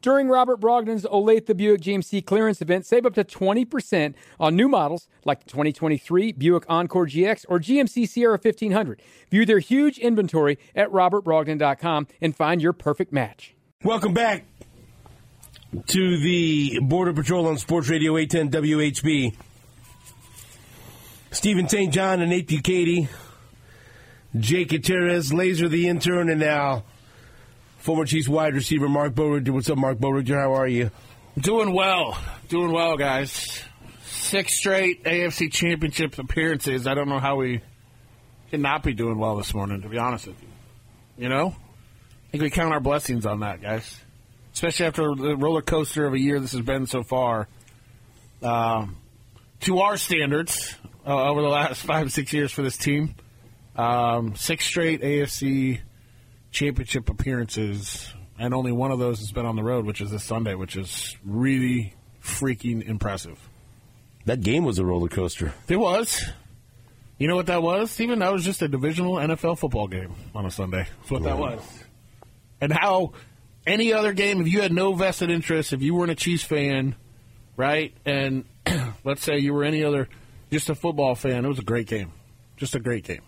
During Robert Brogdon's Olathe Buick GMC clearance event, save up to 20% on new models like the 2023 Buick Encore GX or GMC Sierra 1500. View their huge inventory at robertbrogdon.com and find your perfect match. Welcome back to the Border Patrol on Sports Radio 810 WHB. Stephen St. John and Nate Bukaty, Jake Gutierrez, Laser the intern, and now former Chiefs wide receiver Marc Boerigter. What's up, Marc Boerigter? How are you? Doing well. Doing well, guys. Six straight AFC Championship appearances. I don't know how we cannot be doing well this morning, to be honest with you. You know? I think we count our blessings on that, guys. Especially after the roller coaster of a year this has been so far. Um, to our standards, uh, over the last five, six years for this team, um, six straight AFC championship appearances, and only one of those has been on the road, which is this Sunday, which is really freaking impressive. That game was a roller coaster. It was. You know what that was, Stephen? That was just a divisional NFL football game on a Sunday. That's what that was. And how any other game, if you had no vested interest, if you weren't a Chiefs fan, right, and let's say you were any other, just a football fan, it was a great game. Just a great game.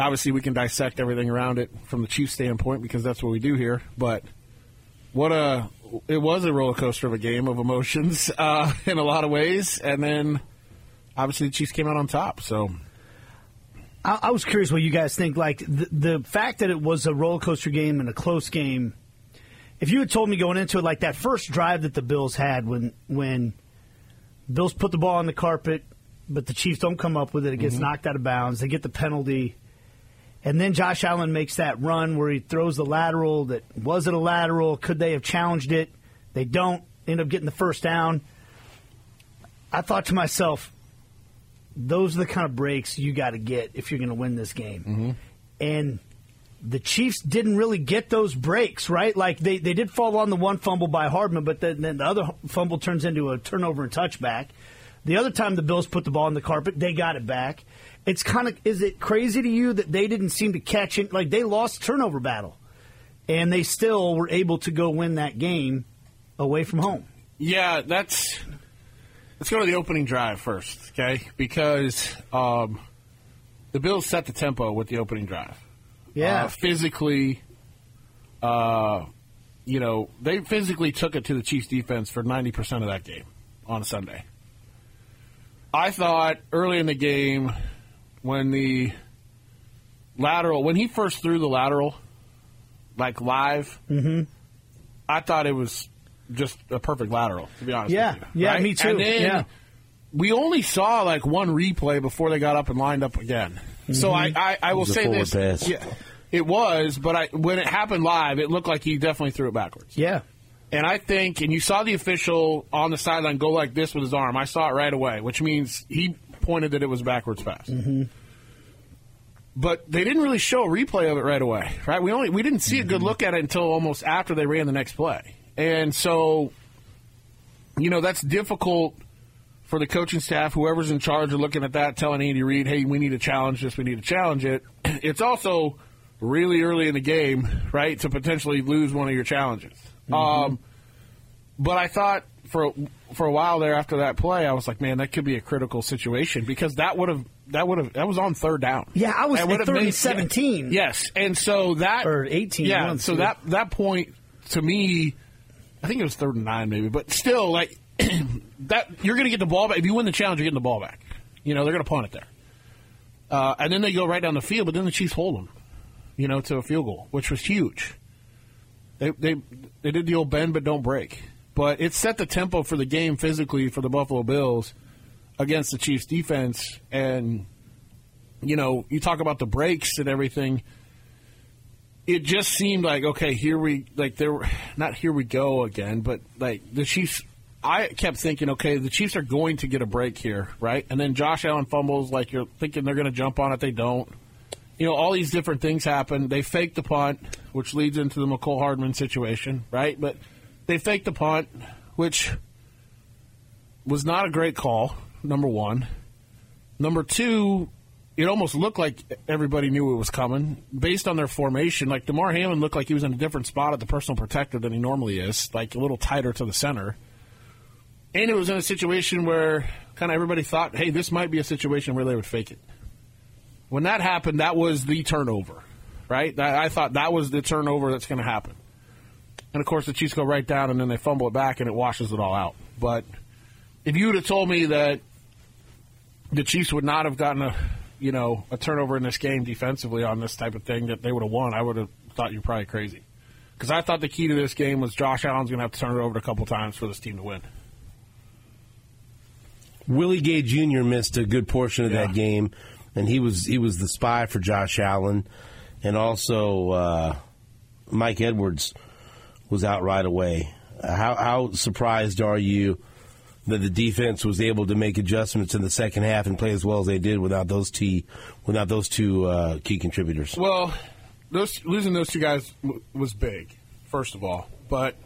Obviously, we can dissect everything around it from the Chiefs standpoint because that's what we do here. But what a it was a roller coaster of a game of emotions uh, in a lot of ways, and then obviously the Chiefs came out on top. So I, I was curious what you guys think. Like the, the fact that it was a roller coaster game and a close game. If you had told me going into it, like that first drive that the Bills had when when Bills put the ball on the carpet, but the Chiefs don't come up with it, it gets knocked out of bounds. They get the penalty. And then Josh Allen makes that run where he throws the lateral that was it a lateral? Could they have challenged it? They don't. End up getting the first down. I thought to myself, those are the kind of breaks you got to get if you're going to win this game. Mm-hmm. And the Chiefs didn't really get those breaks, right? Like they, they did fall on the one fumble by Hardman, but then, then the other fumble turns into a turnover and touchback. The other time the Bills put the ball on the carpet, they got it back. It's kind of is it crazy to you that they didn't seem to catch it? Like they lost turnover battle, and they still were able to go win that game away from home. Yeah, that's. Let's go to the opening drive first, okay? Because um, the Bills set the tempo with the opening drive. Yeah, Uh, physically, uh, you know, they physically took it to the Chiefs defense for 90% of that game on Sunday. I thought early in the game when the lateral, when he first threw the lateral, like live, Mhm. I thought it was just a perfect lateral, to be honest Yeah. with you. Yeah, right? me too. And then Yeah. we only saw like one replay before they got up and lined up again. So I, Mhm. I, I will say this. pass. Yeah, it was, but I, when it happened live, it looked like he definitely threw it backwards. Yeah. And I think, and you saw the official on the sideline go like this with his arm. I saw it right away, which means he pointed that it was backwards pass. Mm-hmm. But they didn't really show a replay of it right away, right? We only we didn't see a Mm-hmm. good look at it until almost after they ran the next play, and so, you know, that's difficult for the coaching staff, whoever's in charge of looking at that, telling Andy Reid, "Hey, we need to challenge this. We need to challenge it." It's also really early in the game, right, to potentially lose one of your challenges. Um, but I thought for for a while there after that play, I was like, man, that could be a critical situation because that would have that would have that was on third down. Yeah, I was at third and made- 17. Yes, and so that Or 18, Yeah, so that that point to me, I think it was third and nine maybe, but still like that you're going to get the ball back if you win the challenge. You're getting the ball back. You know they're going to punt it there, uh, and then they go right down the field, but then the Chiefs hold them, you know, to a field goal, which was huge. They they they did the old bend but don't break, but it set the tempo for the game physically for the Buffalo Bills against the Chiefs defense, and you know you talk about the breaks and everything. It just seemed like okay, here we like there, not here we go again, but like the Chiefs. I kept thinking, okay, the Chiefs are going to get a break here, right? And then Josh Allen fumbles, like you're thinking they're going to jump on it, they don't you know, all these different things happen. They fake the punt, which leads into the Mecole Hardman situation, right? But they faked the punt, which was not a great call, number one. Number two, it almost looked like everybody knew it was coming based on their formation. Like Damar Hamlin looked like he was in a different spot at the personal protector than he normally is, like a little tighter to the center. And it was in a situation where kind of everybody thought, hey, this might be a situation where they would fake it. When that happened, that was the turnover, right? I thought that was the turnover that's going to happen. And of course, the Chiefs go right down and then they fumble it back and it washes it all out. But if you would have told me that the Chiefs would not have gotten a, you know, a turnover in this game defensively on this type of thing, that they would have won, I would have thought you're probably crazy. Because I thought the key to this game was Josh Allen's going to have to turn it over a couple times for this team to win. Willie Gay Jr. missed a good portion of Yeah. that game, and he was he was the spy for Josh Allen, and also uh, Mike Edwards was out right away. How, how surprised are you that the defense was able to make adjustments in the second half and play as well as they did without those two without those two uh, key contributors? Well, those losing those two guys was big, first of all. But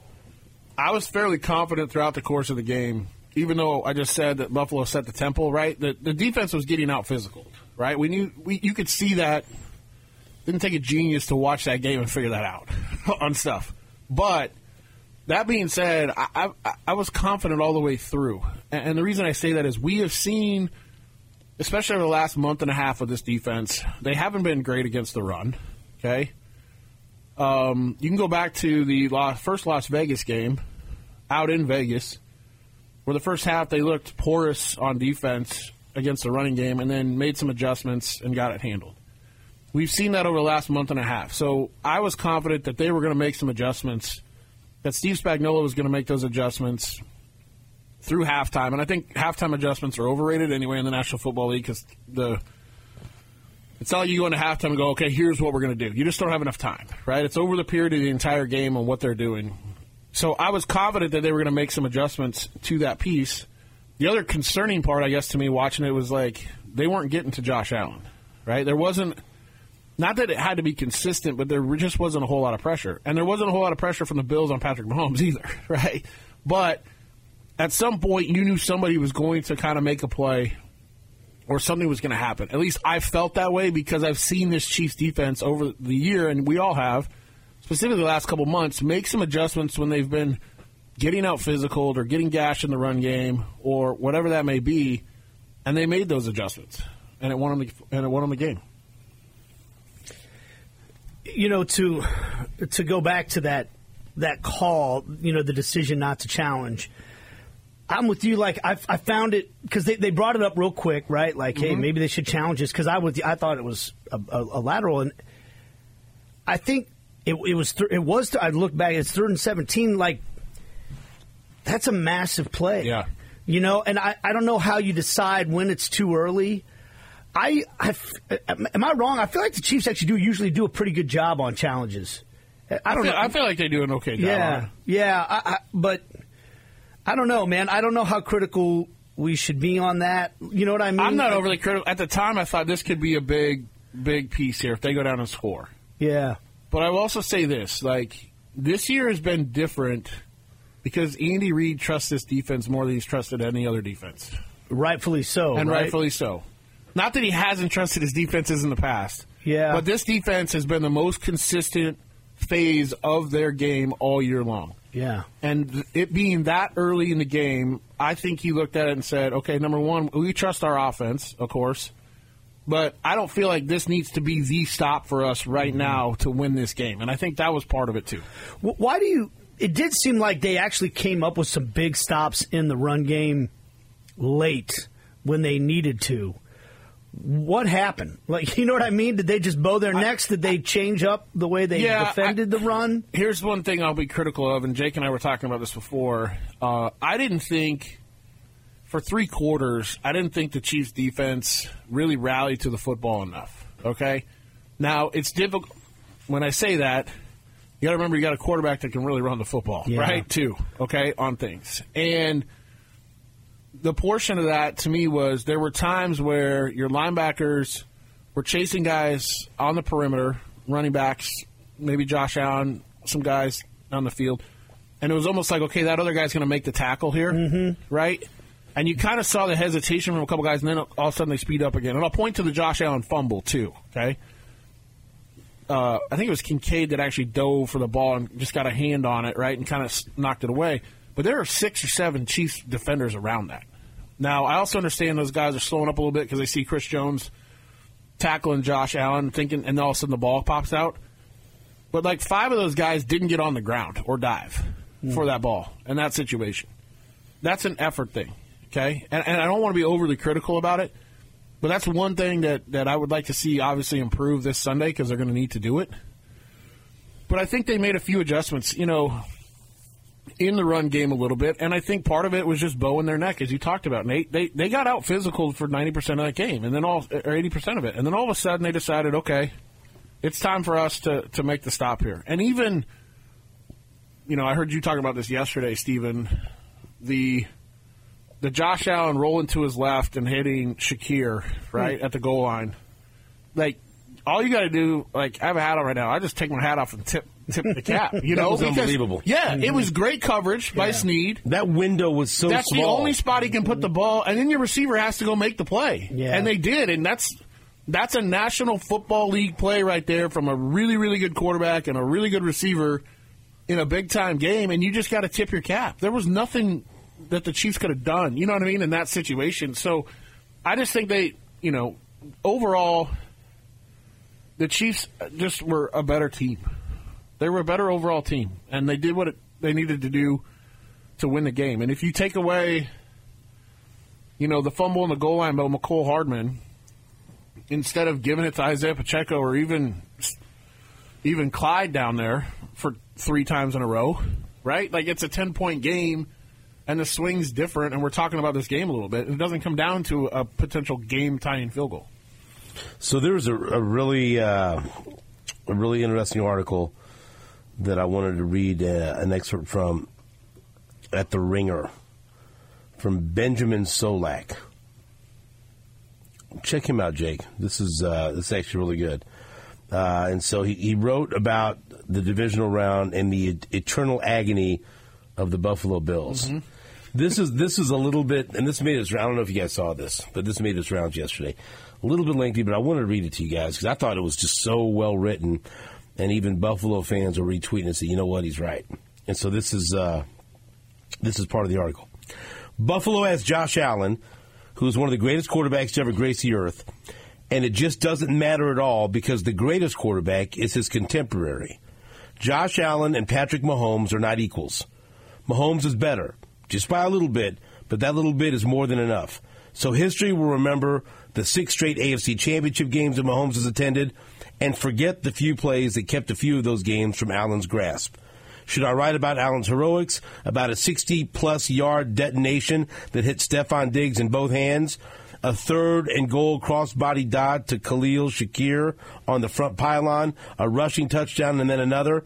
I was fairly confident throughout the course of the game, even though I just said that Buffalo set the tempo right. The, the defense was getting out physical, right? We knew we you could see that. Didn't take a genius to watch that game and figure that out on stuff, but. That being said, I, I, I was confident all the way through. And, and the reason I say that is we have seen especially over the last month and a half of this defense, they haven't been great against the run. Okay, um, you can go back to the Las, first Las Vegas game out in Vegas, where the first half they looked porous on defense against the running game, and then made some adjustments and got it handled. We've seen that over the last month and a half. So I was confident that they were going to make some adjustments, that Steve Spagnuolo was going to make those adjustments through halftime. And I think halftime adjustments are overrated anyway in the National Football League because the it's not like you go into halftime and go, okay, here's what we're going to do. You just don't have enough time, right? It's over the period of the entire game on what they're doing. So I was confident that they were going to make some adjustments to that piece. The other concerning part, I guess, to me watching it was like they weren't getting to Josh Allen, right? There wasn't. Not that it had to be consistent, but there just wasn't a whole lot of pressure. And there wasn't a whole lot of pressure from the Bills on Patrick Mahomes either, right? But at some point, you knew somebody was going to kind of make a play or something was going to happen. At least I felt that way because I've seen this Chiefs defense over the year, and we all have, specifically the last couple months, make some adjustments when they've been getting out physical or getting gashed in the run game or whatever that may be, and they made those adjustments, and it won them the, and it won them the game. You know to to go back to that that call you know the decision not to challenge i'm with you like i, I found it because they, they brought it up real quick right? Like hey mm-hmm. maybe they should challenge this because i would i thought it was a, a, a lateral and i think it, it was th- it was i look back it's third and 17 like that's a massive play. Yeah. you know and i, I don't know how you decide when it's too early I, I am I wrong? I feel like the Chiefs actually do usually do a pretty good job on challenges. I I don't feel, know. I feel like they do an okay job. yeah, yeah, I, I, but I don't know, man. I don't know how critical we should be on that. You know what I mean? I'm not overly critical. At the time, I thought this could be a big, big piece here if they go down and score. Yeah, But I will also say this: like this year has been different because Andy Reid trusts this defense more than he's trusted any other defense, rightfully so, and right? rightfully so. Not that he hasn't trusted his defenses in the past, Yeah. but this defense has been the most consistent phase of their game all year long. Yeah, And it being that early in the game, I think he looked at it and said, okay, number one, we trust our offense, of course, but I don't feel like this needs to be the stop for us right mm-hmm. now to win this game. And I think that was part of it, too. Why do you? It did seem like they actually came up with some big stops in the run game late when they needed to. What happened? Like, you know what I mean? Did they just bow their necks? Did they change up the way they Yeah, defended the run? Here's one thing I'll be critical of, and Jake and I were talking about this before. Uh, I didn't think, for three quarters, I didn't think the Chiefs' defense really rallied to the football enough. Okay? Now, it's difficult. When I say that, you got to remember you got a quarterback that can really run the football, Yeah. right? Too, okay, on things. And the portion of that to me was there were times where your linebackers were chasing guys on the perimeter, running backs, maybe Josh Allen, some guys on the field, and it was almost like, okay, that other guy's going to make the tackle here, mm-hmm. right? And you kind of saw the hesitation from a couple guys, and then all of a sudden they speed up again. And I'll point to the Josh Allen fumble, too, okay? Uh, I think it was Kincaid that actually dove for the ball and just got a hand on it, right, and kind of knocked it away. But there are six or seven Chiefs defenders around that. Now, I also understand those guys are slowing up a little bit because they see Chris Jones tackling Josh Allen, thinking, and all of a sudden the ball pops out. But like five of those guys didn't get on the ground or dive mm. for that ball in that situation. That's an effort thing, okay? And, and I don't want to be overly critical about it, but that's one thing that, that I would like to see obviously improve this Sunday because they're going to need to do it. But I think they made a few adjustments. You know, in the run game a little bit, and I think part of it was just bowing their neck, as you talked about, Nate. They they got out physical for ninety percent of that game, and then all or eighty percent of it, and then all of a sudden they decided, okay, it's time for us to to make the stop here. And even, you know, I heard you talk about this yesterday, Stephen. The the Josh Allen rolling to his left and hitting Shakir right mm. at the goal line, like all you got to do, like I have a hat on right now. I just take my hat off and tip tip the cap. You know, was because, unbelievable. Yeah, mm-hmm. it was great coverage yeah. by Sneed. That window was so. That's small. the only spot he can put the ball, and then your receiver has to go make the play. Yeah, and they did, and that's that's a National Football League play right there from a really really good quarterback and a really good receiver in a big time game, and you just got to tip your cap. There was nothing that the Chiefs could have done. You know what I mean in that situation. So I just think they, you know, overall. The Chiefs just were a better team. They were a better overall team, and they did what it, they needed to do to win the game. And if you take away, you know, the fumble in the goal line by Mecole Hardman, instead of giving it to Isaiah Pacheco or even even Clyde down there for three times in a row, right? Like it's a ten point game, and the swing's different. And we're talking about this game a little bit. It doesn't come down to a potential game tying field goal. So there's a, a really uh, a really interesting article that I wanted to read uh, an excerpt from at the Ringer from Benjamin Solak. Check him out, Jake. This is uh, this is actually really good. Uh, and so he, he wrote about the divisional round and the eternal agony of the Buffalo Bills. Mm-hmm. This is this is a little bit, and this made us. I don't know if you guys saw this, but this made us rounds yesterday. A little bit lengthy, but I wanted to read it to you guys because I thought it was just so well written and even Buffalo fans will retweet and say, you know what, he's right. And so this is uh, this is part of the article. Buffalo has Josh Allen, who's one of the greatest quarterbacks to ever grace the earth, and it just doesn't matter at all because the greatest quarterback is his contemporary. Josh Allen and Patrick Mahomes are not equals. Mahomes is better, just by a little bit, but that little bit is more than enough. So history will remember the six straight AFC championship games that Mahomes has attended and forget the few plays that kept a few of those games from Allen's grasp. Should I write about Allen's heroics, about a 60 plus yard detonation that hit Stefon Diggs in both hands, a third and goal crossbody dot to Khalil Shakir on the front pylon, a rushing touchdown, and then another?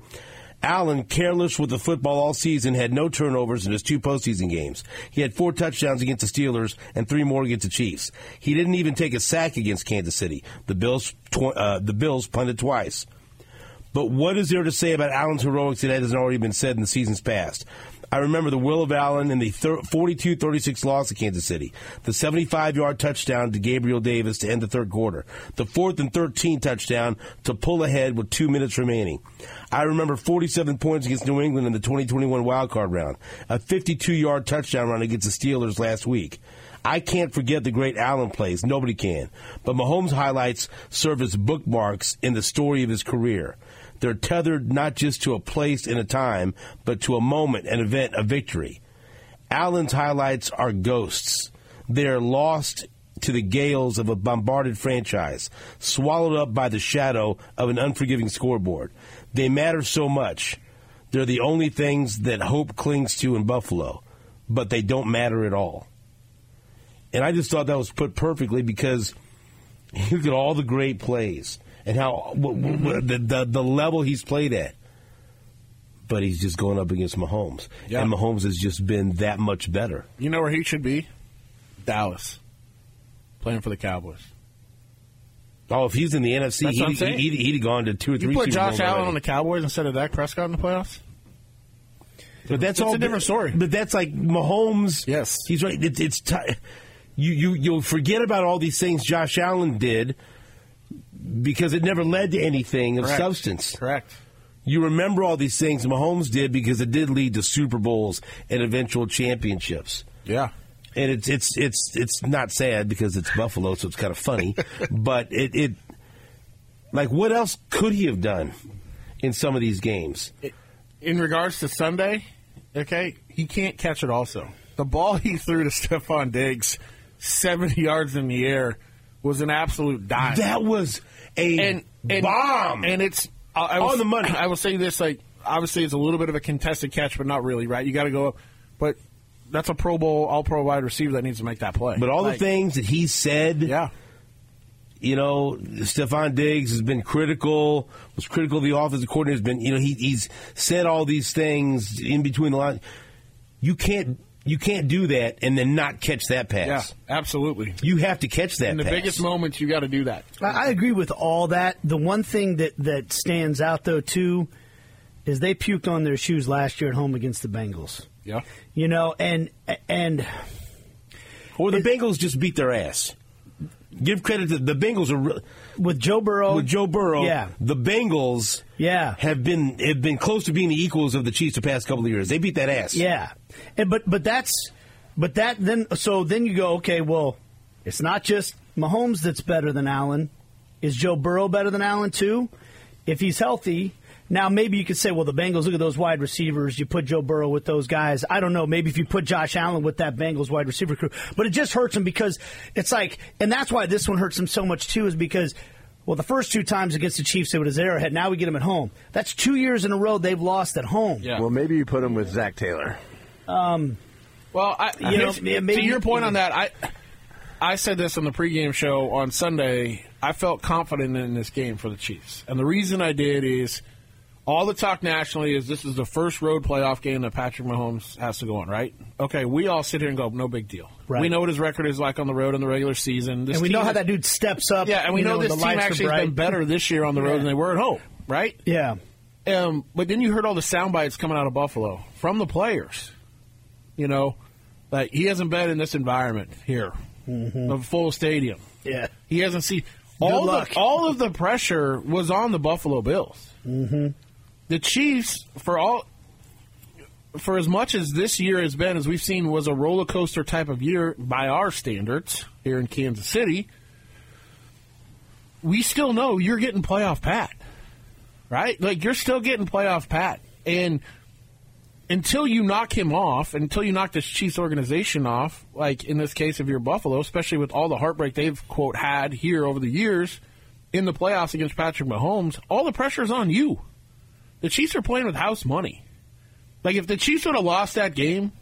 Allen, careless with the football all season, had no turnovers in his two postseason games. He had four touchdowns against the Steelers and three more against the Chiefs. He didn't even take a sack against Kansas City. The Bills, tw- uh, the Bills punted twice. But what is there to say about Allen's heroics that hasn't already been said in the seasons past? I remember the will of Allen in the 42 36 loss to Kansas City, the 75 yard touchdown to Gabriel Davis to end the third quarter, the fourth and 13 touchdown to pull ahead with two minutes remaining. I remember 47 points against New England in the 2021 wildcard round, a 52 yard touchdown run against the Steelers last week. I can't forget the great Allen plays. Nobody can. But Mahomes' highlights serve as bookmarks in the story of his career. They're tethered not just to a place and a time, but to a moment, an event, a victory. Allen's highlights are ghosts. They're lost to the gales of a bombarded franchise, swallowed up by the shadow of an unforgiving scoreboard. They matter so much. They're the only things that hope clings to in Buffalo, but they don't matter at all. And I just thought that was put perfectly because you look at all the great plays and how mm-hmm. the, the, the level he's played at. But he's just going up against Mahomes, yep. and Mahomes has just been that much better. You know where he should be? Dallas, playing for the Cowboys. Oh, if he's in the NFC, he'd, he'd, he'd, he'd, have gone to two or you three. You put Josh Allen already. on the Cowboys instead of Dak Prescott in the playoffs. But that's It's all a different story. But that's like Mahomes. Yes. he's right. It, it's t- you you you'll forget about all these things Josh Allen did because it never led to anything of Correct. substance. Correct. You remember all these things Mahomes did because it did lead to Super Bowls and eventual championships. Yeah. And it's it's it's it's not sad because it's Buffalo, so it's kind of funny. but it, it like what else could he have done in some of these games? In regards to Sunday, okay, he can't catch it. Also, the ball he threw to Stefon Diggs, seventy yards in the air, was an absolute dime. That was a and, and bomb. And it's uh, I, I will, On the money. I will say this: like, obviously, it's a little bit of a contested catch, but not really, right? You got to go up, but that's a Pro Bowl, All Pro wide receiver that needs to make that play. but all Like, the things that he said, yeah, you know, Stefon Diggs has been critical, was critical of the offensive coordinator, has been, you know, he, he's said all these things in between the lines. You can't you can't do that and then not catch that pass. yeah, absolutely. You have to catch that In the pass. biggest moments, you got to do that. I, I agree with all that. The one thing that, that stands out, though, too, is they puked on their shoes last year at home against the Bengals. Yeah, You know, and and Or the Bengals just beat their ass. Give credit to the Bengals are re- with Joe Burrow, with Joe Burrow. yeah, the Bengals yeah, have been have been close to being the equals of the Chiefs the past couple of years. They beat that ass. yeah, and but but that's but that then so then you go okay, well, it's not just Mahomes that's better than Allen. Is Joe Burrow better than Allen too? If he's healthy. Now maybe you could say, well, the Bengals look at those wide receivers. You put Joe Burrow with those guys. I don't know. Maybe if you put Josh Allen with that Bengals wide receiver crew, but it just hurts him because it's like, and that's why this one hurts him so much too, is because. Well, the first two times against the Chiefs, it was Arrowhead. Now we get them at home. That's two years in a row they've lost at home. yeah. Well, maybe you put him with Zac Taylor. Um, Well, I, You know, here's- yeah, maybe- to your point on that, I I said this on the pregame show on Sunday. I felt confident in this game for the Chiefs, and the reason I did is all the talk nationally is this is the first road playoff game that Patrick Mahomes has to go on, right? Okay, we all sit here and go, no big deal. Right. We know what his record is like on the road in the regular season. This And we know how that dude steps up. Yeah, and we you know, this team actually has been better this year on the road Yeah. than they were at home, right? Yeah. Um, but then you heard all the sound bites coming out of Buffalo from the players. You know, like he hasn't been in this environment here, a full stadium. Yeah. He hasn't seen all the, all of the pressure was on the Buffalo Bills. Mm-hmm. The Chiefs, for all for as much as this year has been, as we've seen, was a roller coaster type of year by our standards here in Kansas City. We still know you're getting playoff pat, right? Like you're still getting playoff pat, and until you knock him off, until you knock this Chiefs organization off, like in this case of your Buffalo, especially with all the heartbreak they've quote had here over the years in the playoffs against Patrick Mahomes, all the pressure is on you. The Chiefs are playing with house money. Like if the Chiefs would have lost that game,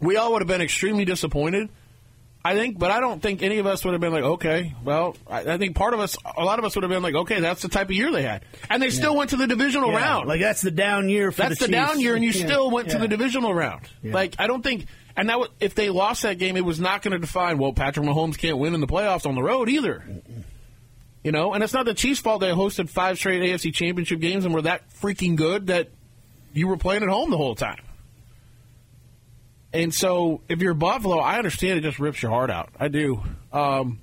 we all would have been extremely disappointed. I think, but I don't think any of us would have been like, okay, well, I, I think part of us, a lot of us would have been like, okay, that's the type of year they had, and they still went to the divisional Yeah. round. Like that's the down year for the That's the, the, down year, and you Yeah. still went to the divisional round. Yeah. Like I don't think, and that was, if they lost that game, it was not going to define. Well, Patrick Mahomes can't win in the playoffs on the road either. You know, and it's not the Chiefs' fault they hosted five straight AFC Championship games and were that freaking good that you were playing at home the whole time. And so, if you're Buffalo, I understand it just rips your heart out. I do. Um,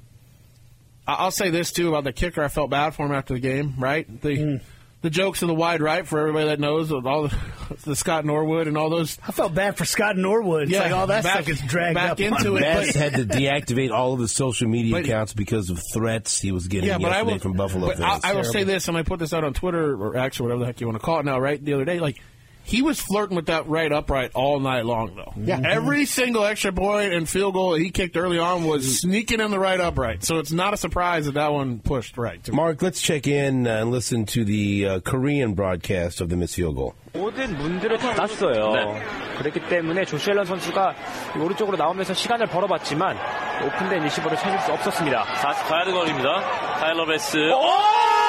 I'll say this too about the kicker. I felt bad for him after the game. Right, the Mm. The jokes in the wide right for everybody that knows with all the, the Scott Norwood and all those. I felt bad for Scott Norwood. It's Yeah, like all that back- stuff gets dragged back up into it. him. Bass had to deactivate all of his social media But- accounts because of threats he was getting Yeah, but I yesterday will from Buffalo but fans. I, I will say this, and I put this out on Twitter or X or whatever the heck you want to call it now. Right, the other day, like he was flirting with that right upright all night long, though. Yeah. Mm-hmm. Every single extra point and field goal he kicked early on was mm-hmm. sneaking in the right upright. So it's not a surprise that that one pushed right. Marc, let's check in and listen to the uh, Korean broadcast of the missed field goal. 모든 문들을 닫았어요. 네. 그렇기 때문에 조시앨런 선수가 오른쪽으로 나오면서 시간을 벌어봤지만 오픈된 리시버를 찾을 수 없었습니다. 44야드 거리입니다. 타일러 베스. 오!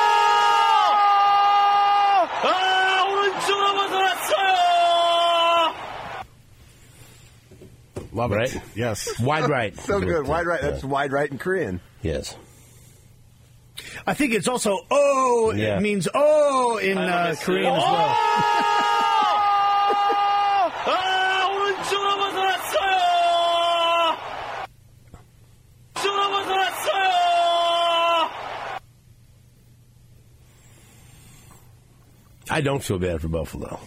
Love right? it. Yes. Wide right. so good. Wide right. That's yeah. wide right in Korean. Yes. I think it's also oh. Yeah. Uh, it means oh in uh, Korean as oh! well. I don't feel bad for Buffalo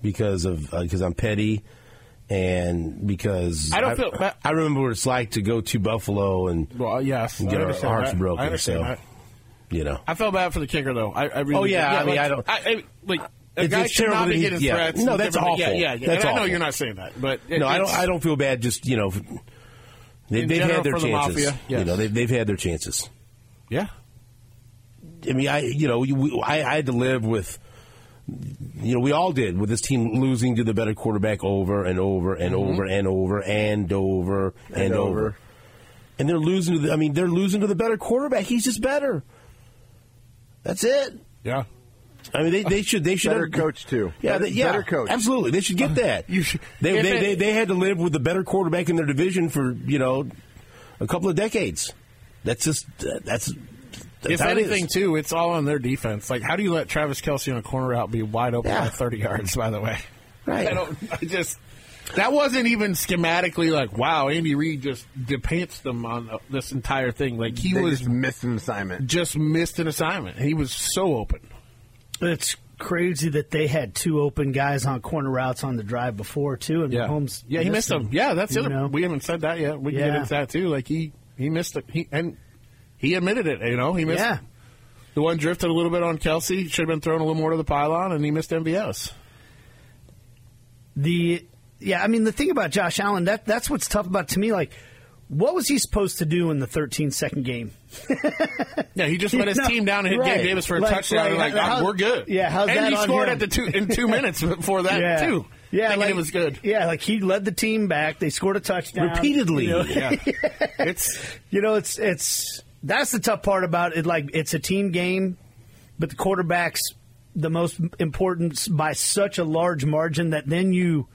because of because uh, I'm petty and because I don't feel bad- I remember what it's like to go to Buffalo and Well, yes, And get our hearts that. broken, I so- that. you know. I felt bad for the kicker though. I, I really Oh, yeah, I mean, I don't- I, I, like a It's- guy it's should not terrible be that he- getting yeah. threats. No, that's different- awful. Yeah, yeah, yeah. That's and I know you're not saying that, but it, No, I don't. I don't feel bad. Just you know, they, they've had their for the chances. Mafia, You know, they've, they've had their chances. Yeah, I mean, I you know, we, I, I had to live with. You know, we all did with this team losing to the better quarterback over and over and Mm-hmm. over and over and over and, And over. over. And they're losing to the. I mean, they're losing to the better quarterback. He's just better. That's it. yeah. I mean, they, they should they should Better have- coach, too. Yeah, Better- they, yeah, better coach. Absolutely, they should get that. You should- they, they, it, they, they had to live with the better quarterback in their division for you know a couple of decades. That's just that's. That's If how it is. anything, too, it's all on their defense. Like, how do you let Travis Kelce on a corner out be wide open Yeah. by 30 yards? By the way, Right. I don't. I just that wasn't even schematically like, wow, Andy Reid just depants them on this entire thing. Like he They was just missed an assignment. just missed an assignment. He was so open. It's crazy that they had two open guys on corner routes on the drive before too, and Yeah, Mahomes yeah, he missed them. Yeah, that's the other. know? We haven't said that yet. We can get into that too. Like he he missed it. He and he admitted it. You know, he missed. Yeah. The one drifted a little bit on Kelce. Should have been thrown a little more to the pylon, and he missed MVS. The yeah, I mean the thing about Josh Allen that that's what's tough about to me. Like, what was he supposed to do in the 13 second game? Yeah, he just let his No, team down and hit right. Gabe Davis for a Like- touchdown. and like, like, how- "Ah, we're good. yeah, how's and that he on scored him? at the two in two minutes before that yeah, too. Yeah, thinking like, it was good. Yeah, like he led the team back. They scored a touchdown repeatedly. You know, Yeah, it's you know, it's it's that's the tough part about it. Like it's a team game, but the quarterback's the most important by such a large margin that then you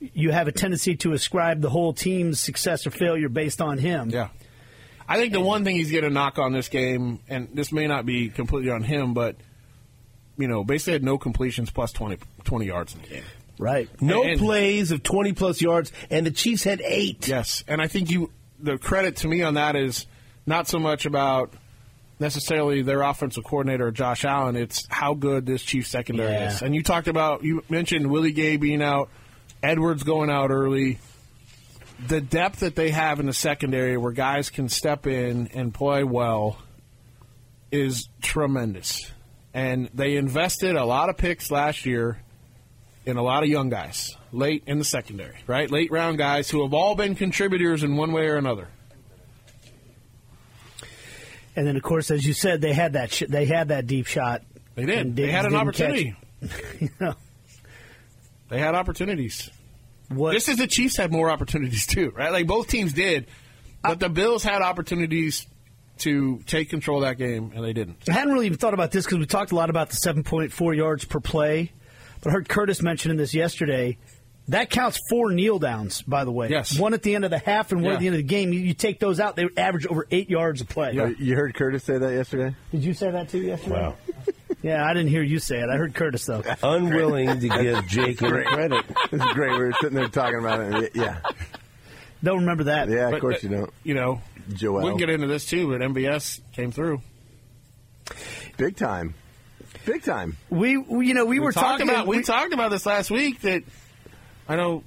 you have a tendency to ascribe the whole team's success or failure based on him. yeah. I think the one thing he's going to knock on this game, and this may not be completely on him, but you know, basically had no completions plus 20, 20 yards in the game. Right. no And- plays of twenty plus yards, and the Chiefs had eight. Yes, and I think you the credit to me on that is not so much about necessarily their offensive coordinator Josh Allen. It's how good this Chiefs secondary Yeah. is. And you talked about you mentioned Willie Gay being out, Edwards going out early. The depth that they have in the secondary, where guys can step in and play well, is tremendous. And they invested a lot of picks last year in a lot of young guys late in the secondary, right? Late round guys who have all been contributors in one way or another. And then, of course, as you said, they had that sh- they had that deep shot. They did. They had an opportunity. you know, They had opportunities. what Just as the Chiefs had more opportunities too, right? Like both teams did, but the Bills had opportunities to take control of that game, and they didn't. I hadn't really even thought about this because we talked a lot about the 7.4 yards per play, but I heard Curtis mentioning this yesterday. That counts four kneel downs, by the way. Yes. One at the end of the half and one Yeah. at the end of the game. You, you take those out, they average over eight yards a play. You heard Curtis say that yesterday? Did you say that too yesterday? Wow. Yeah, I didn't hear you say it. I heard Curtis, though. Unwilling to give Jake any credit. This is great. We were sitting there talking about it. Yeah. Don't remember that. Yeah, of But, course uh, you don't. You know, Joel. we can get into this too, but MVS came through. Big time. Big time. We, we- you know, we, We, were talking about we, talked about this last week. That I know,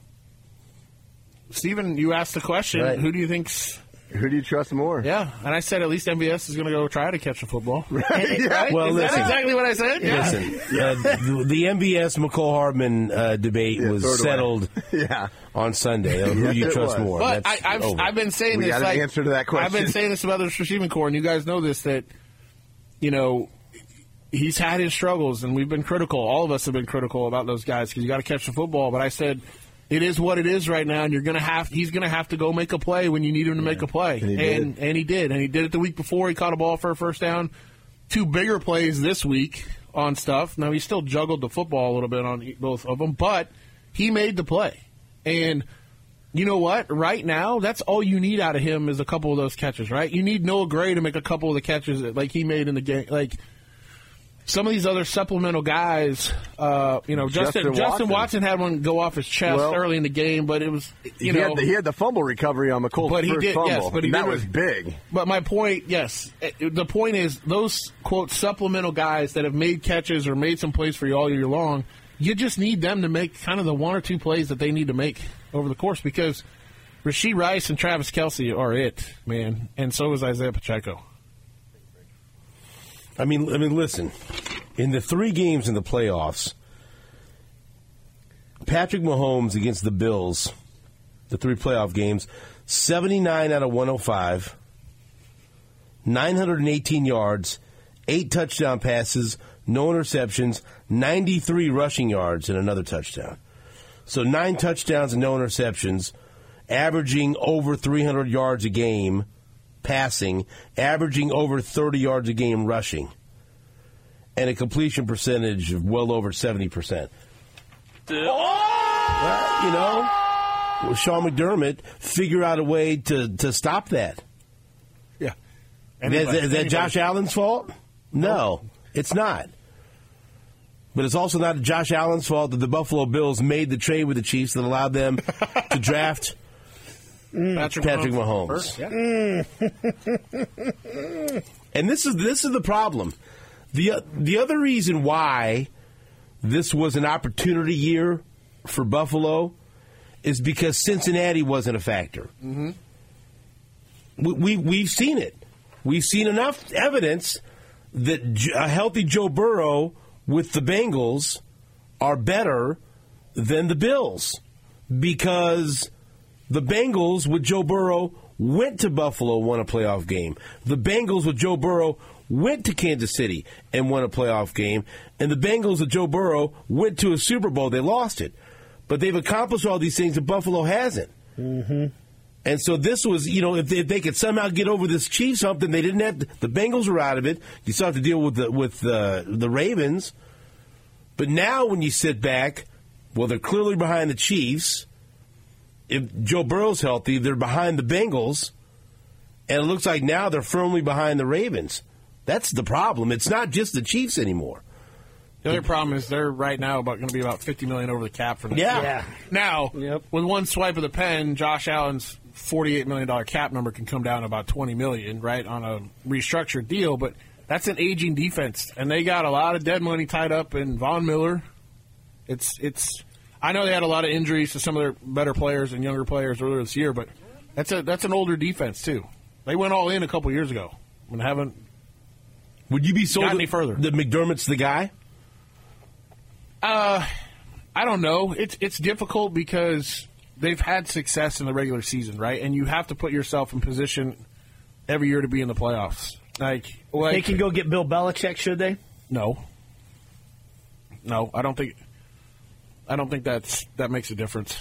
Stephen. You asked the question: Right. Who do you think's? Who do you trust more? Yeah, and I said at least MVS is going to go try to catch a football. yeah. Well, Is listen. that exactly what I said? Yeah. Listen, uh, the, the MVS Mecole Hardman uh, debate Yeah, was throw it away. settled Yeah. on Sunday. on who Yes, you trust was. more? But I, That's I've. I've been saying We this. got an answer to that question. I've been saying this about the receiving core, and you guys know this that you know he's had his struggles, and we've been critical. All of us have been critical about those guys because you got to catch the football. But I said it is what it is right now, and you're gonna have he's gonna have to go make a play when you need him to make a play, And he did. and and he did, and he did it the week before. He caught a ball for a first down. Two bigger plays this week on stuff. Now he still juggled the football a little bit on both of them, but he made the play, and you know what? Right now, that's all you need out of him is a couple of those catches, right? You need Noah Gray to make a couple of the catches that, like he made in the game. Like some of these other supplemental guys, uh, you know, Justin Justin Justin, Watson. Watson. had one go off his chest Well, early in the game, but it was you he, know had the, he had the fumble recovery on Mecole's But he first did- fumble. yes, but he that was big. But my point, yes, eh, the point is those quote supplemental guys that have made catches or made some plays for you all year long. You just need them to make kind of the one or two plays that they need to make over the course because Rashee Rice and Travis Kelce are it, man, and so is Isaiah Pacheco. I mean, I mean, listen. In the three games in the playoffs, Patrick Mahomes against the Bills, the three playoff games, seventy-nine out of one hundred five, nine hundred and eighteen yards, eight touchdown passes, no interceptions, ninety-three rushing yards, and another touchdown. So nine touchdowns and no interceptions, averaging over three hundred yards a game passing, averaging over 30 yards a game rushing, and a completion percentage of well over 70%. Well, you know, well, Sean McDermott figure out a way to, to stop that. Yeah, Is, that- is that Josh Allen's fault? No, it's not. But it's also not Josh Allen's fault that the Buffalo Bills made the trade with the Chiefs that allowed them to draft Mm. Patrick, Patrick Mahomes. Mm. And this is this is the problem. the uh, The other reason why this was an opportunity year for Buffalo is because Cincinnati wasn't a factor. Mm-hmm. We, we we've seen it. We've seen enough evidence that a healthy Joe Burrow with the Bengals are better than the Bills because the Bengals with Joe Burrow went to Buffalo, won a playoff game. The Bengals with Joe Burrow went to Kansas City and won a playoff game. And the Bengals with Joe Burrow went to a Super Bowl. They lost it. But they've accomplished all these things that Buffalo hasn't. Mm-hmm. And so this was, you know, if they, if they could somehow get over this Chiefs hump, then they didn't have to, the Bengals were out of it. You still have to deal with the with uh, the Ravens. But now, when you sit back, well, they're clearly behind the Chiefs if Joe Burrow's healthy, they're behind the Bengals, and it looks like now they're firmly behind the Ravens. That's the problem. It's not just the Chiefs anymore. The other problem is they're right now about going to be about fifty million over the cap for next Yeah. year. Yeah. Now, Yep. with one swipe of the pen, Josh Allen's forty-eight million dollar cap number can come down to about twenty million, right, on a restructured deal. But that's an aging defense, and they got a lot of dead money tied up in Von Miller. It's it's. I know they had a lot of injuries to some of their better players and younger players earlier this year, but that's a that's an older defense too. They went all in a couple years ago and haven't Would you be sold any further. that McDermott's the guy? Uh, I don't know. It's it's difficult because they've had success in the regular season, right? And you have to put yourself in position every year to be in the playoffs. Like, like They can go get Bill Belichick, should they? no, no. I don't think. I don't think that's that makes a difference.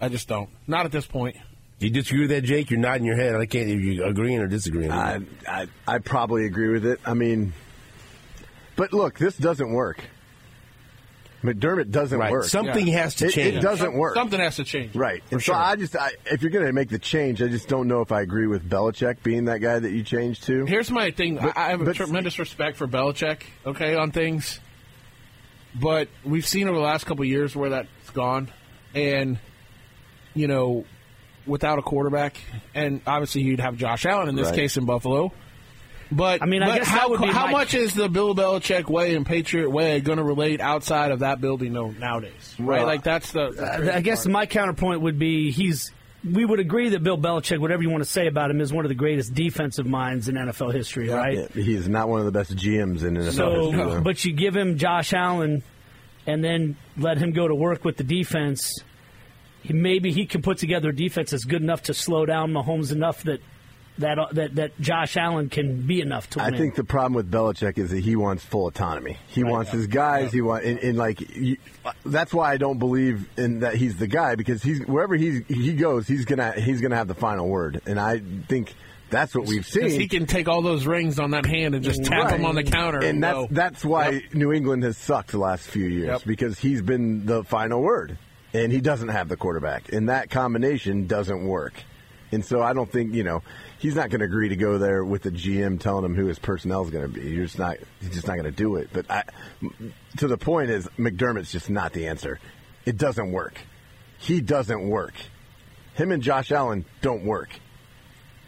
I just don't. Not at this point. You disagree with that, Jake? You're nodding your head. I can't. Are you agreeing or disagreeing? I. I I probably agree with it. I mean, but look, this doesn't work. McDermott doesn't right. work. Something Yeah. has to It- change. it doesn't work. Something has to change. Right. For And sure. so I just, I, if you're going to make the change, I just don't know if I agree with Belichick being that guy that you change to. Here's my thing. But- I I have a but- tremendous respect for Belichick, okay, on things. But we've seen over the last couple of years where that's gone. And, you know, without a quarterback, and obviously you'd have Josh Allen in this Right. case in Buffalo. But I mean, I but guess how, that how my- much is the Bill Belichick way and Patriot way going to relate outside of that building no, nowadays? Right? Well, Like that's the. the I I guess part. my counterpoint would be he's. We would agree that Bill Belichick, whatever you want to say about him, is one of the greatest defensive minds in NFL history, right? Yeah, he's not one of the best GMs in NFL So, history. though. but you give him Josh Allen, and then let him go to work with the defense. He, maybe he can put together a defense that's good enough to slow down Mahomes enough that that uh, that, that Josh Allen can be enough to I win. think the problem with Belichick is that he wants full autonomy. He wants his guys. He want and, and like you, that's why I don't believe in that he's the guy because he's wherever he's he goes he's gonna he's gonna have the final word. And I think that's what we've seen. he can take all those rings on that hand and just tap Right. them on the counter. and that's go. that's why Yep. New England has sucked the last few years Yep. because he's been the final word, and he doesn't have the quarterback, and that combination doesn't work. And so I don't think you know he's not going to agree to go there with the GM telling him who his personnel is going to be. You're just not. He's just not going to do it. But I, to the point is McDermott's just not the answer. It doesn't work. He doesn't work. Him and Josh Allen don't work.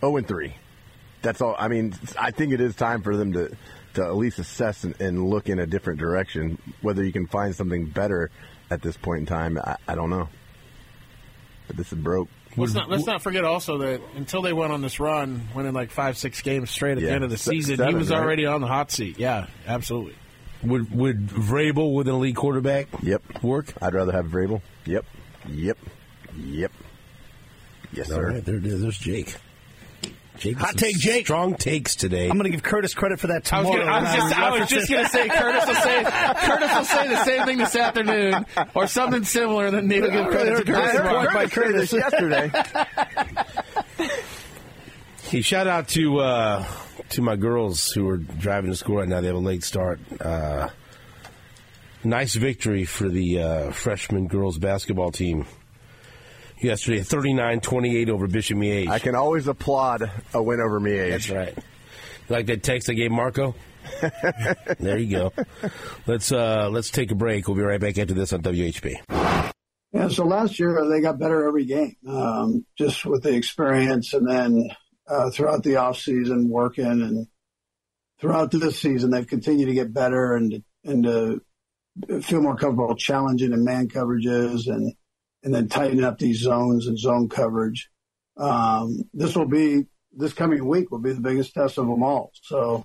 Zero and three. That's all. I mean, I think it is time for them to to at least assess and, and look in a different direction. Whether you can find something better at this point in time, I, I don't know. But this is broke. Let's not, let's not forget also that until they went on this run, winning like five, six games straight at Yeah. the end of the Se- season, he was right? already on the hot seat. Yeah, absolutely. Would would Vrabel with an elite quarterback Yep. work? I'd rather have Vrabel. Yep. Yep. Yep. Yes, All sir. right, there it is. There's Jake. Jake, Hot take, Jake. Strong takes today. I'm going to give Curtis credit for that I was, tomorrow. gonna, I was just, I was just gonna say Curtis will say Curtis will say the same thing this afternoon or something similar. Then Nate will give credit to I Curtis. heard tomorrow. Curtis say this yesterday. Hey, shout out to uh, to my girls who are driving to school right now. They have a late start. Uh, nice victory for the uh, freshman girls basketball team yesterday, 39-28 over Bishop Miege. I can always applaud a win over me. That's right. Like that text I gave Marco. there you go. Let's uh, let's take a break. We'll be right back after this on WHB. Yeah, so last year they got better every game, um, just with the experience, and then uh, throughout the off season working, and throughout this season they've continued to get better and and to feel more comfortable challenging in man coverages and and then tighten up these zones and zone coverage. Um, this will be this coming week will be the biggest test of them all. So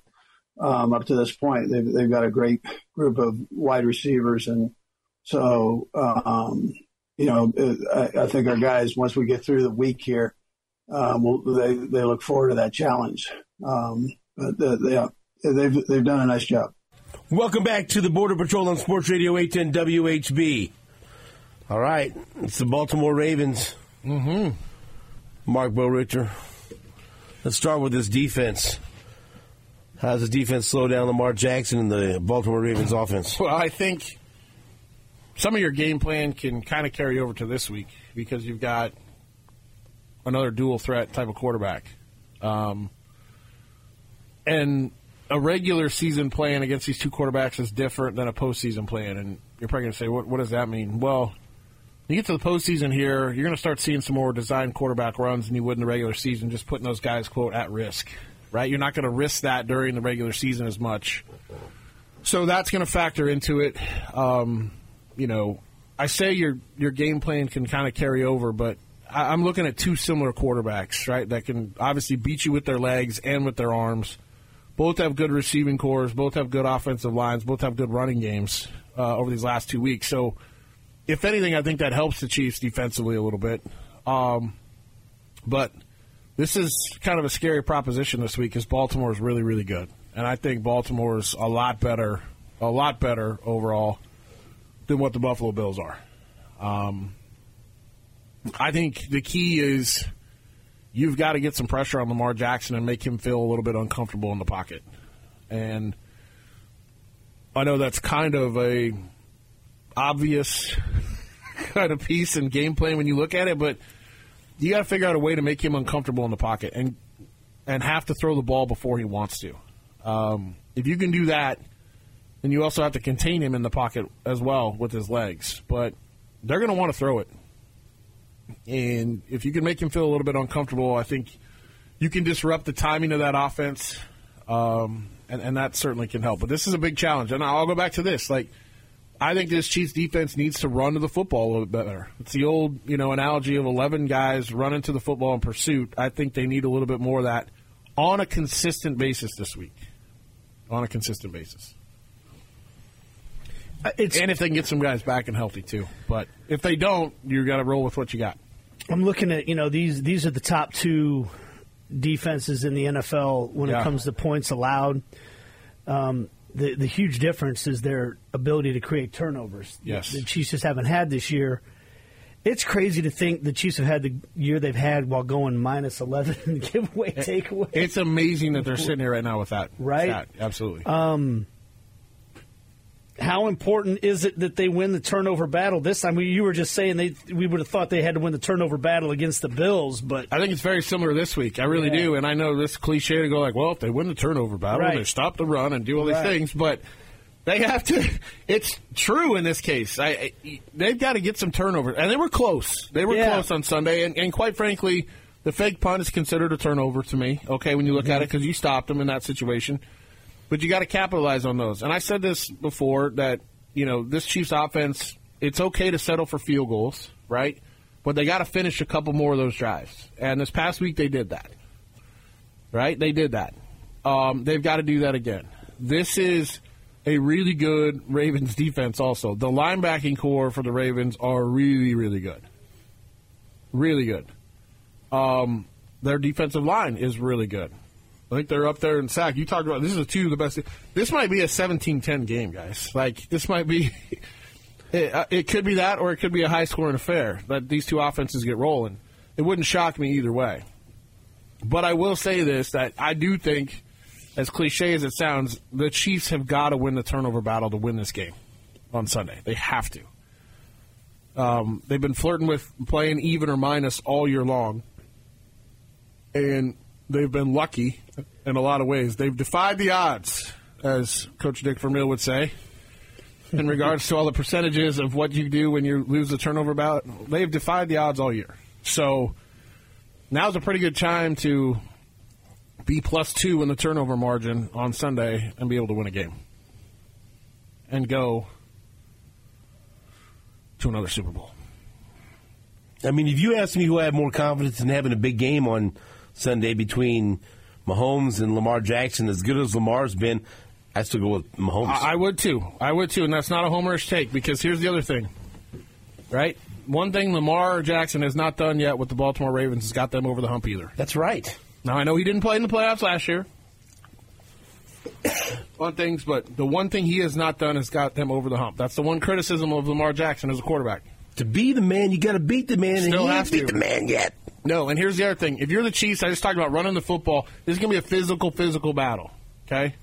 um, up to this point, they've they've got a great group of wide receivers and. So, um, you know, I, I think our guys, once we get through the week here, um, will they, they look forward to that challenge. Um, but they, they've, they've done a nice job. Welcome back to the Border Patrol on Sports Radio 810 WHB. All right, it's the Baltimore Ravens. Mm-hmm. Marc Boerigter. Let's start with this defense. How does the defense slow down Lamar Jackson and the Baltimore Ravens offense? Well, I think some of your game plan can kind of carry over to this week because you've got another dual threat type of quarterback. Um, and a regular season plan against these two quarterbacks is different than a postseason plan. And you're probably going to say, what, what does that mean? Well, you get to the postseason here, you're going to start seeing some more designed quarterback runs than you would in the regular season, just putting those guys, quote, at risk, right? You're not going to risk that during the regular season as much. So that's going to factor into it. Um, you know, I say your your game plan can kind of carry over, but I, I'm looking at two similar quarterbacks, right? That can obviously beat you with their legs and with their arms. Both have good receiving cores. Both have good offensive lines. Both have good running games uh, over these last two weeks. So, if anything, I think that helps the Chiefs defensively a little bit. Um, but this is kind of a scary proposition this week because Baltimore is really, really good, and I think Baltimore is a lot better, a lot better overall than what the Buffalo Bills are. Um, I think the key is you've got to get some pressure on Lamar Jackson and make him feel a little bit uncomfortable in the pocket, and I know that's kind of a obvious kind of piece and game plan when you look at it, but you got to figure out a way to make him uncomfortable in the pocket and and have to throw the ball before he wants to. Um, if you can do that, then you also have to contain him in the pocket as well with his legs. But they're going to want to throw it, and if you can make him feel a little bit uncomfortable, I think you can disrupt the timing of that offense, um, and and that certainly can help. But this is a big challenge, and I'll go back to this like. I think this Chiefs defense needs to run to the football a little bit better. It's the old, you know, analogy of 11 guys running to the football in pursuit. I think they need a little bit more of that on a consistent basis this week. On a consistent basis. Uh, It's, And if they can get some guys back and healthy too. But if they don't, you got to roll with what you got. I'm looking at you know these these are the top two defenses in the NFL when Yeah. it comes to points allowed. Um, the the huge difference is their ability to create turnovers. Yes. the Chiefs just haven't had this year. It's crazy to think the Chiefs have had the year they've had while going minus eleven in the giveaway takeaway. It's amazing that they're sitting here right now with that. Right? stat. Absolutely. Um, how important is it that they win the turnover battle this time? You were just saying they we would have thought they had to win the turnover battle against the Bills, but I think it's very similar this week. I really Yeah. do, and I know this cliche to go like, well, if they win the turnover battle, Right. they stop the run and do all these Right. things, but they have to. It's true in this case. I, I they've got to get some turnovers, and they were close. They were Yeah. close on Sunday, and, and quite frankly, the fake punt is considered a turnover to me. Okay, when you look mm-hmm. at it, because you stopped them in that situation, but you got to capitalize on those. And I said this before that you know this Chiefs offense. It's okay to settle for field goals, right? But they got to finish a couple more of those drives. And this past week they did that. Right? They did that. Um, they've got to do that again. This is a really good Ravens defense. Also, the linebacking core for the Ravens are really, really good. Really good. Um, their defensive line is really good. I think they're up there in sack. You talked about this is a two of the best. This might be a 17-10 game, guys. Like this might be. It, uh, it could be that, or it could be a high scoring affair. That these two offenses get rolling. It wouldn't shock me either way. But I will say this: that I do think, as cliche as it sounds, the Chiefs have got to win the turnover battle to win this game on Sunday. They have to. Um, they've been flirting with playing even or minus all year long, and they've been lucky in a lot of ways. They've defied the odds, as Coach Dick Vermeil would say in regards to all the percentages of what you do when you lose the turnover ballot. They've defied the odds all year. So now's a pretty good time to be plus two in the turnover margin on Sunday and be able to win a game and go to another Super Bowl. I mean, if you ask me who I have more confidence in having a big game on Sunday between Mahomes and Lamar Jackson, as good as Lamar's been, I still go with Mahomes. I, I would too. I would too, and that's not a homerish take because here's the other thing, right? One thing Lamar Jackson has not done yet with the Baltimore Ravens has got them over the hump either. That's right. Now I know he didn't play in the playoffs last year on things, but the one thing he has not done has got them over the hump. That's the one criticism of Lamar Jackson as a quarterback. To be the man, you got to beat the man, and Still he has beat to. the man yet. No, and here's the other thing. If you're the Chiefs, I just talked about running the football. This is going to be a physical, physical battle. Okay?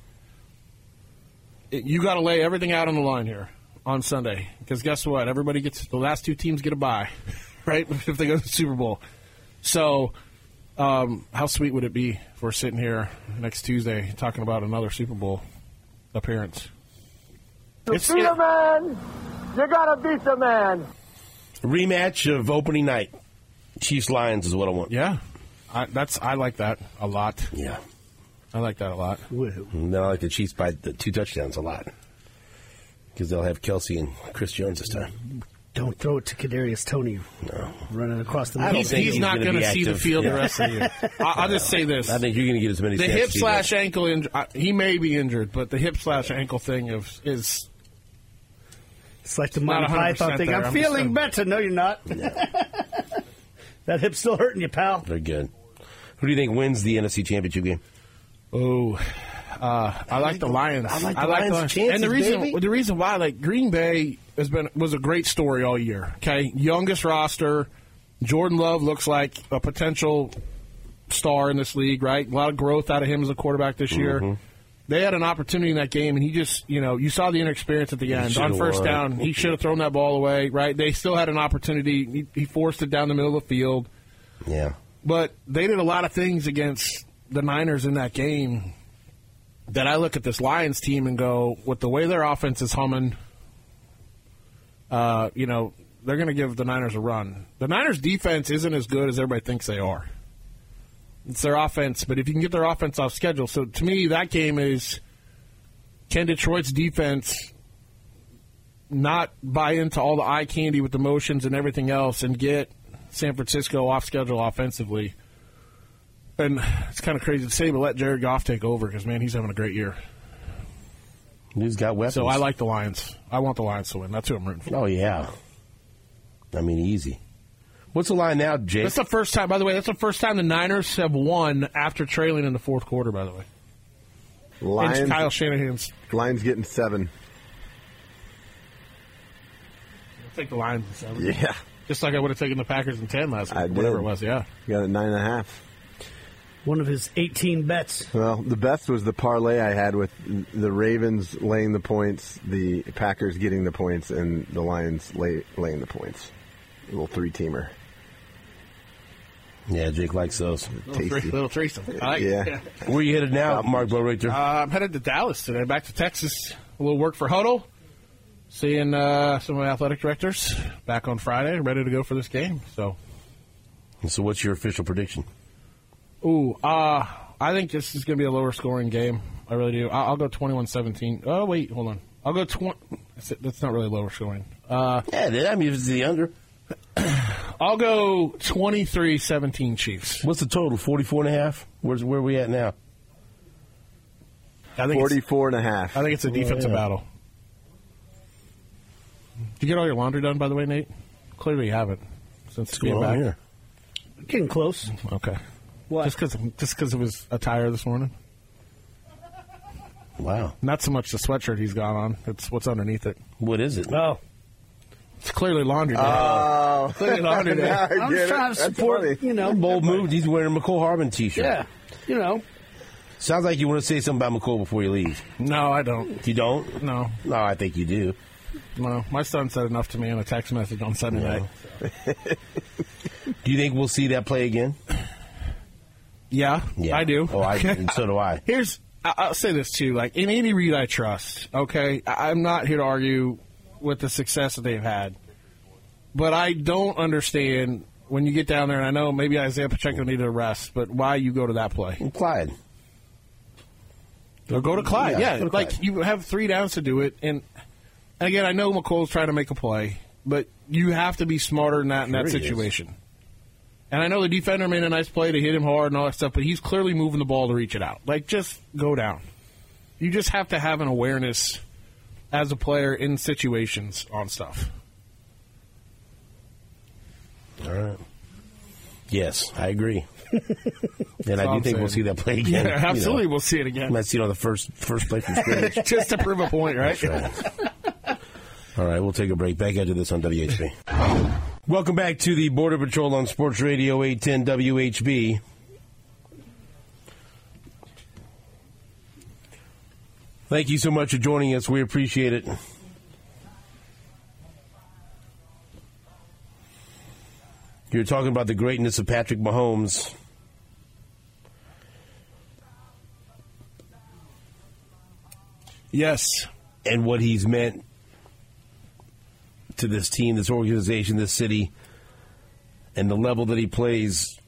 It- you got to lay everything out on the line here on Sunday. Because guess what? Everybody gets, the last two teams get a bye, right? If they go to the Super Bowl. So, um, how sweet would it be if we're sitting here next Tuesday talking about another Super Bowl appearance? It's- beat it- a man, you gotta beat the man. Rematch of opening night. Chiefs Lions is what I want. yeah. I, that's I like that a lot. Yeah. I like that a lot. And then I like the Chiefs by the two touchdowns a lot. Because they'll have Kelce and Chris Jones this time. don't throw it to Kadarius Toney no. running across the I middle. don't He's, he's he's not gonna going to be see the field Yeah. the rest of the year. I, I'll just say this: I think you're going to get as many the snaps hip as he slash does. ankle injury. He may be injured, but the hip slash ankle thing is, is It's like the Not Monty Python thing. there, I'm, I'm feeling just better. No, you're not. that hip's still hurting you, pal. They're good. Who do you think wins the NFC Championship game? oh. Uh, I like the Lions. I like the Lions' chances, and the reason baby. the reason why, like Green Bay, has been was a great story all year. Okay, youngest roster. Jordan Love looks like a potential star in this league. Right, a lot of growth out of him as a quarterback this year. Mm-hmm. They had an opportunity in that game, and he just, you know, you saw the inexperience at the end. On first won. down, he should have thrown that ball away, right? They still had an opportunity. He, he forced it down the middle of the field. Yeah. But they did a lot of things against the Niners in that game that I look at this Lions team and go, with the way their offense is humming, uh, you know, they're going to give the Niners a run. The Niners' defense isn't as good as everybody thinks they are. It's their offense, but if you can get their offense off schedule. So to me, that game is can Detroit's defense not buy into all the eye candy with the motions and everything else and get San Francisco off schedule offensively? And it's kind of crazy to say, but let Jared Goff take over because, man, he's having a great year. He's got weapons. So I like the Lions. I want the Lions to win. That's who I'm rooting for. Oh, yeah. I mean, easy. What's the line now, Jake? That's the first time, by the way, that's the first time the Niners have won after trailing in the fourth quarter, by the way. In Lions, Kyle Shanahan's. Lions getting seven. I'll take the Lions in seven. Yeah. Just like I would have taken the Packers in 10 last week, I whatever did. it was, yeah. You got a nine and a half. One of his 18 bets. Well, the best was the parlay I had with the Ravens laying the points, the Packers getting the points, and the Lions lay, laying the points. A little three teamer. Yeah, Jake likes those. Little, thre- little threesome. I like it. Yeah. Where you headed now, Marc Boerigter? Uh, I'm headed to Dallas today, back to Texas. A little work for Hudl. Seeing uh, some of my athletic directors back on Friday, ready to go for this game. So, so, what's your official prediction? ooh, uh, I think this is going to be a lower scoring game. I really do. I'll, I'll go 21-17. Oh wait, hold on. I'll go 20. That's, not really lower scoring. Uh, Yeah, I mean, it's the under. I'll go 23-17 Chiefs. What's the total? 44 and a half? Where's, where are we at now? I think it's, 44 and a half. I think it's a defensive yeah. battle. Did you get all your laundry done, by the way, Nate? Clearly you haven't since What's being back. here? Getting close. Okay. What? Just because just because it was attire this morning. Wow. Not so much the sweatshirt he's got on. It's what's underneath it. What is it? Oh. It's clearly laundry day. Oh, Clearly laundry day. I I'm get just it. trying to support, funny. you know. Bold move. He's wearing a Mecole Hardman t-shirt. Yeah. You know. Sounds like you want to say something about Mecole before you leave. No, I don't. You don't? No, No, I think you do. no. My son said enough to me in a text message on Sunday No. night. Do you think we'll see that play again? Yeah, I do. Oh, I, and so do I. Here's I- I'll say this too. Like in Andy Reid, I trust. Okay, I'm not here to argue with the success that they've had, but I don't understand when you get down there. And I know maybe Isaiah Pacheco needed a rest, but why you go to that play? Clyde. Or go to Clyde. Yeah, Yeah, to like Clyde. you have three downs to do it, and, and again, I know Mecole's trying to make a play, but you have to be smarter than that in that he is. situation. And I know the defender made a nice play to hit him hard and all that stuff, but he's clearly moving the ball to reach it out. Like, just go down. You just have to have an awareness as a player in situations on stuff. All right. Yes, I agree. and I do I'm think we'll see that play again. Yeah, you know. absolutely. We'll see it again. Might see it on the first first play from scrimmage. just to prove a point, right? All right, we'll take a break. Back into this on WHB. Welcome back to the Border Patrol on Sports Radio 810 WHB. Thank you so much for joining us. We appreciate it. You're talking about the greatness of Patrick Mahomes. Yes. and what he's meant to this team, this organization, this city, and the level that he plays.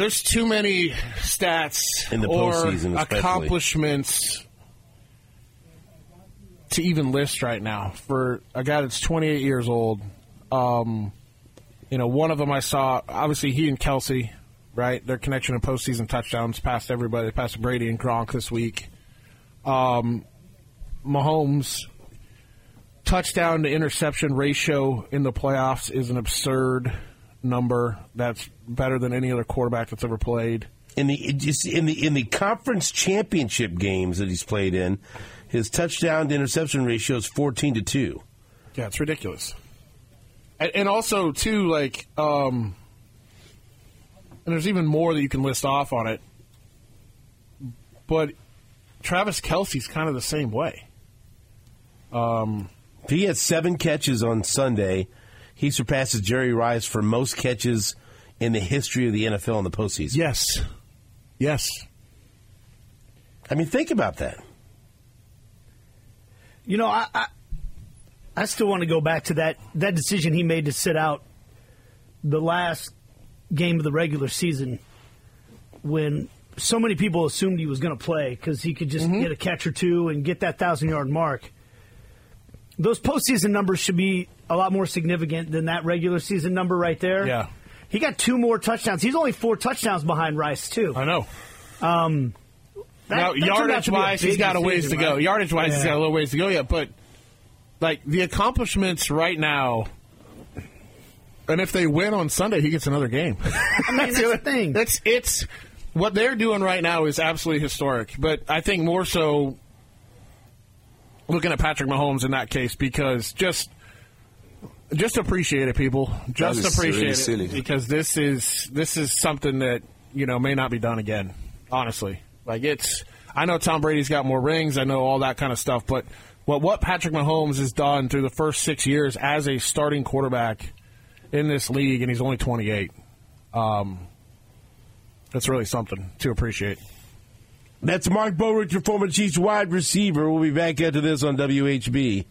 There's too many stats In the or postseason, especially. accomplishments to even list right now for a guy that's 28 years old. Um, you know, one of them I saw. Obviously, he and Kelce, right? Their connection in postseason touchdowns past everybody, past Brady and Gronk this week. Um, Mahomes touchdown to interception ratio in the playoffs is an absurd number. That's better than any other quarterback that's ever played. In the just in the in the conference championship games that he's played in, his touchdown to interception ratio is fourteen to two. Yeah, it's ridiculous. And, and also, too, like, um, and there's even more that you can list off on it. But Travis Kelce's kind of the same way. Um, He had seven catches on Sunday. He surpasses Jerry Rice for most catches in the history of the NFL in the postseason. yes, yes. I mean, think about that. You know, I, I I still want to go back to that that decision he made to sit out the last game of the regular season when so many people assumed he was going to play because he could just Mm-hmm. get a catch or two and get that thousand yard mark. Those postseason numbers should be a lot more significant than that regular season number right there. Yeah. He got two more touchdowns. He's only four touchdowns behind Rice too. I know. Um, that- now, that yardage to wise, he's got a ways to decision, go. right? Yardage wise, he's got a little ways to go yet. But like the accomplishments right now, and if they win on Sunday, he gets another game. I mean, that's the thing. It's it's what they're doing right now is absolutely historic. But I think more so looking at Patrick Mahomes in that case because just just appreciate it, people. Just appreciate really it because this is this is something that you know, may not be done again. Honestly, like it's. I know Tom Brady's got more rings. I know all that kind of stuff, but what what Patrick Mahomes has done through the first six years as a starting quarterback in this league, and he's only 28. Um, that's really something to appreciate. That's Marc Boerigter, your former Chiefs wide receiver. We'll be back after this on WHB.